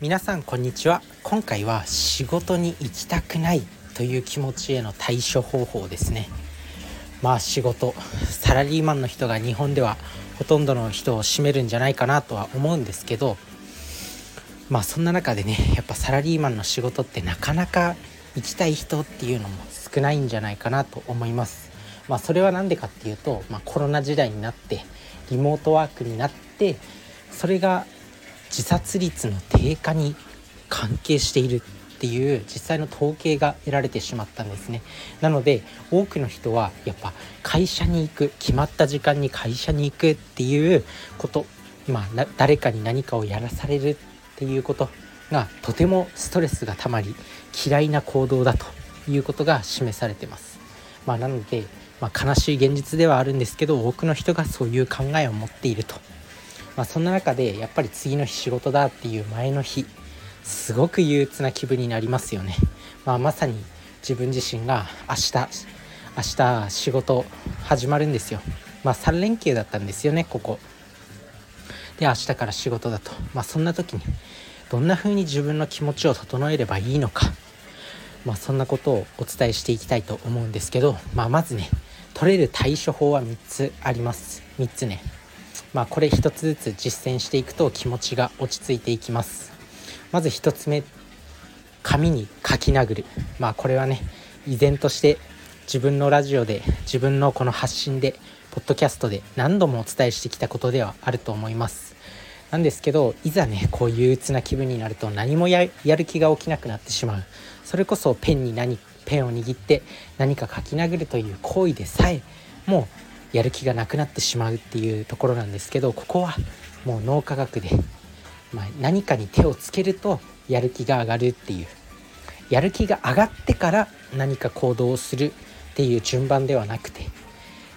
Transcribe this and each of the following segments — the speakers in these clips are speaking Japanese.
皆さんこんにちは。今回は仕事に行きたくないという気持ちへの対処方法ですね。まあ仕事サラリーマンの人が日本ではほとんどの人を占めるんじゃないかなとは思うんですけどまあそんな中でねやっぱサラリーマンの仕事ってなかなか行きたい人っていうのも少ないんじゃないかなと思います。まあそれは何でかっていうと、まあ、コロナ時代になってリモートワークになってそれが自殺率の低下に関係しているっていう実際の統計が得られてしまったんですね。なので多くの人はやっぱ会社に行く決まった時間に会社に行くっていうことまあ誰かに何かをやらされるっていうことがとてもストレスがたまり嫌いな行動だということが示されてます。まあなので、まあ、悲しい現実ではあるんですけど多くの人がそういう考えを持っていると。まあ、そんな中でやっぱり次の日仕事だっていう前の日すごく憂鬱な気分になりますよね、まあ、まさに自分自身が明日明日仕事始まるんですよ。まあ3連休だったんですよねここ。で明日から仕事だと。まあそんな時にどんな風に自分の気持ちを整えればいいのか。まあそんなことをお伝えしていきたいと思うんですけどまあまずね取れる対処法は3つあります。3つね。まあ、これ一つずつ実践していくと気持ちが落ち着いていきます。まず1つ目紙に書き殴る。まあこれはね依然として自分のラジオで自分のこの発信でポッドキャストで何度もお伝えしてきたことではあると思います。なんですけどいざねこう憂鬱な気分になると何もやる気が起きなくなってしまう。それこそペンに何ペンを握って何か書き殴るという行為でさえもうやる気がなくなってしまうっていうところなんですけどここはもう脳科学で、まあ、何かに手をつけるとやる気が上がるっていうやる気が上がってから何か行動をするっていう順番ではなくて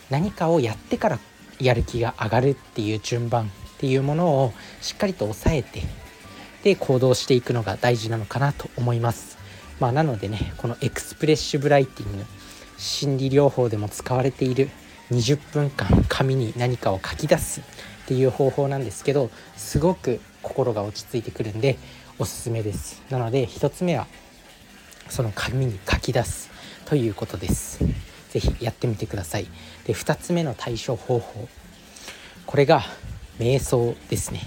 何かをやってからやる気が上がるっていう順番っていうものをしっかりと抑えてで行動していくのが大事なのかなと思います。まあ、なのでねこのエクスプレッシブライティング心理療法でも使われている20分間紙に何かを書き出すっていう方法なんですけどすごく心が落ち着いてくるんでおすすめです。なので1つ目はその紙に書き出すということです。是非やってみてください。で2つ目の対処方法。これが瞑想ですね。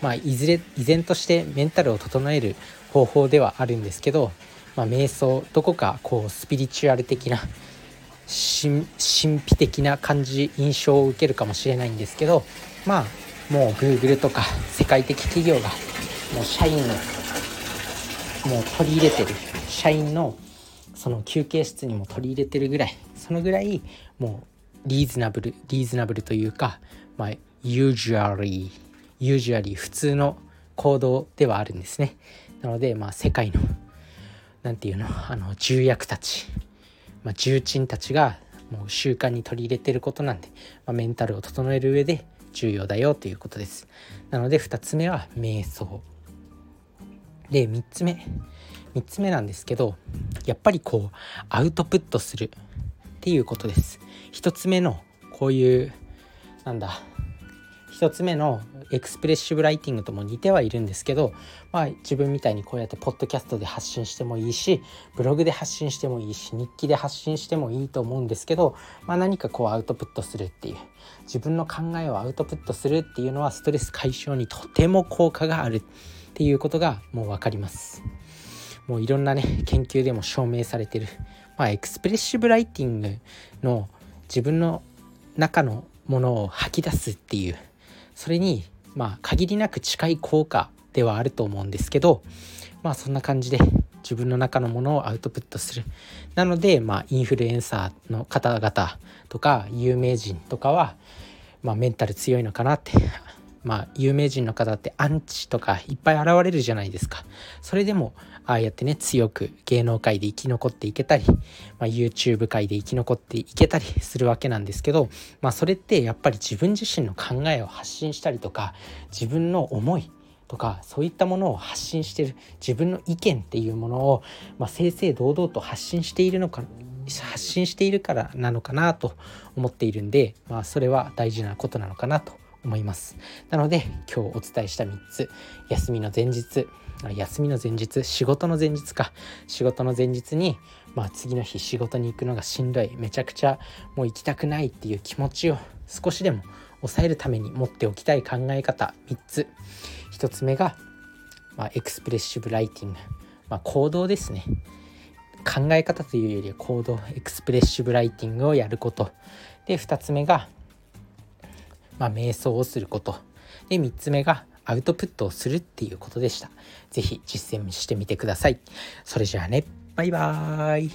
まあいずれ依然としてメンタルを整える方法ではあるんですけど、まあ、瞑想どこかこうスピリチュアル的な神秘的な感じ印象を受けるかもしれないんですけどまあもう Google とか世界的企業がもう社員のもう取り入れてる。社員のその休憩室にも取り入れてるぐらい。そのぐらいもうリーズナブルリーズナブルというかまあ usually usually 普通の行動ではあるんですね。なのでまあ世界の何て言うのあの重役たち。まあ、重鎮たちがもう習慣に取り入れてることなんで、まあ、メンタルを整える上で重要だよということです。なので2つ目は瞑想。で3つ目。3つ目なんですけどやっぱりこうアウトプットするっていうことです。1つ目のこういうなんだ1つ目のエクスプレッシブライティングとも似てはいるんですけど、まあ、自分みたいにこうやってポッドキャストで発信してもいいしブログで発信してもいいし日記で発信してもいいと思うんですけど、まあ、何かこうアウトプットするっていう自分の考えをアウトプットするっていうのはストレス解消にとても効果があるっていうことがもう分かります。もういろんなね研究でも証明されてる、まあ、エクスプレッシブライティングの自分の中のものを吐き出すっていうそれにまあ限りなく近い効果ではあると思うんですけどまあそんな感じで自分の中のものをアウトプットする。なのでまあインフルエンサーの方々とか有名人とかはまあメンタル強いのかなってまあ有名人の方ってアンチとかいっぱい現れるじゃないですか。それでもああやってね強く芸能界で生き残っていけたり、まあ、YouTube 界で生き残っていけたりするわけなんですけど、まあ、それってやっぱり自分自身の考えを発信したりとか自分の思いとかそういったものを発信してる自分の意見っていうものを、まあ、正々堂々と発信しているのか発信しているからなのかなと思っているんで、まあ、それは大事なことなのかなと思います。なので今日お伝えした3つ。休みの前日休みの前日仕事の前日か。仕事の前日にまあ次の日仕事に行くのがしんどい。めちゃくちゃもう行きたくないっていう気持ちを少しでも抑えるために持っておきたい考え方。3つ。1つ目が、まあ、エクスプレッシブライティング、まあ、行動ですね。考え方というよりは行動エクスプレッシブライティングをやること。で2つ目が、まあ、瞑想をすることで3つ目がアウトプットをするっていうことでした。是非実践してみてください。それじゃあね、バイバーイ。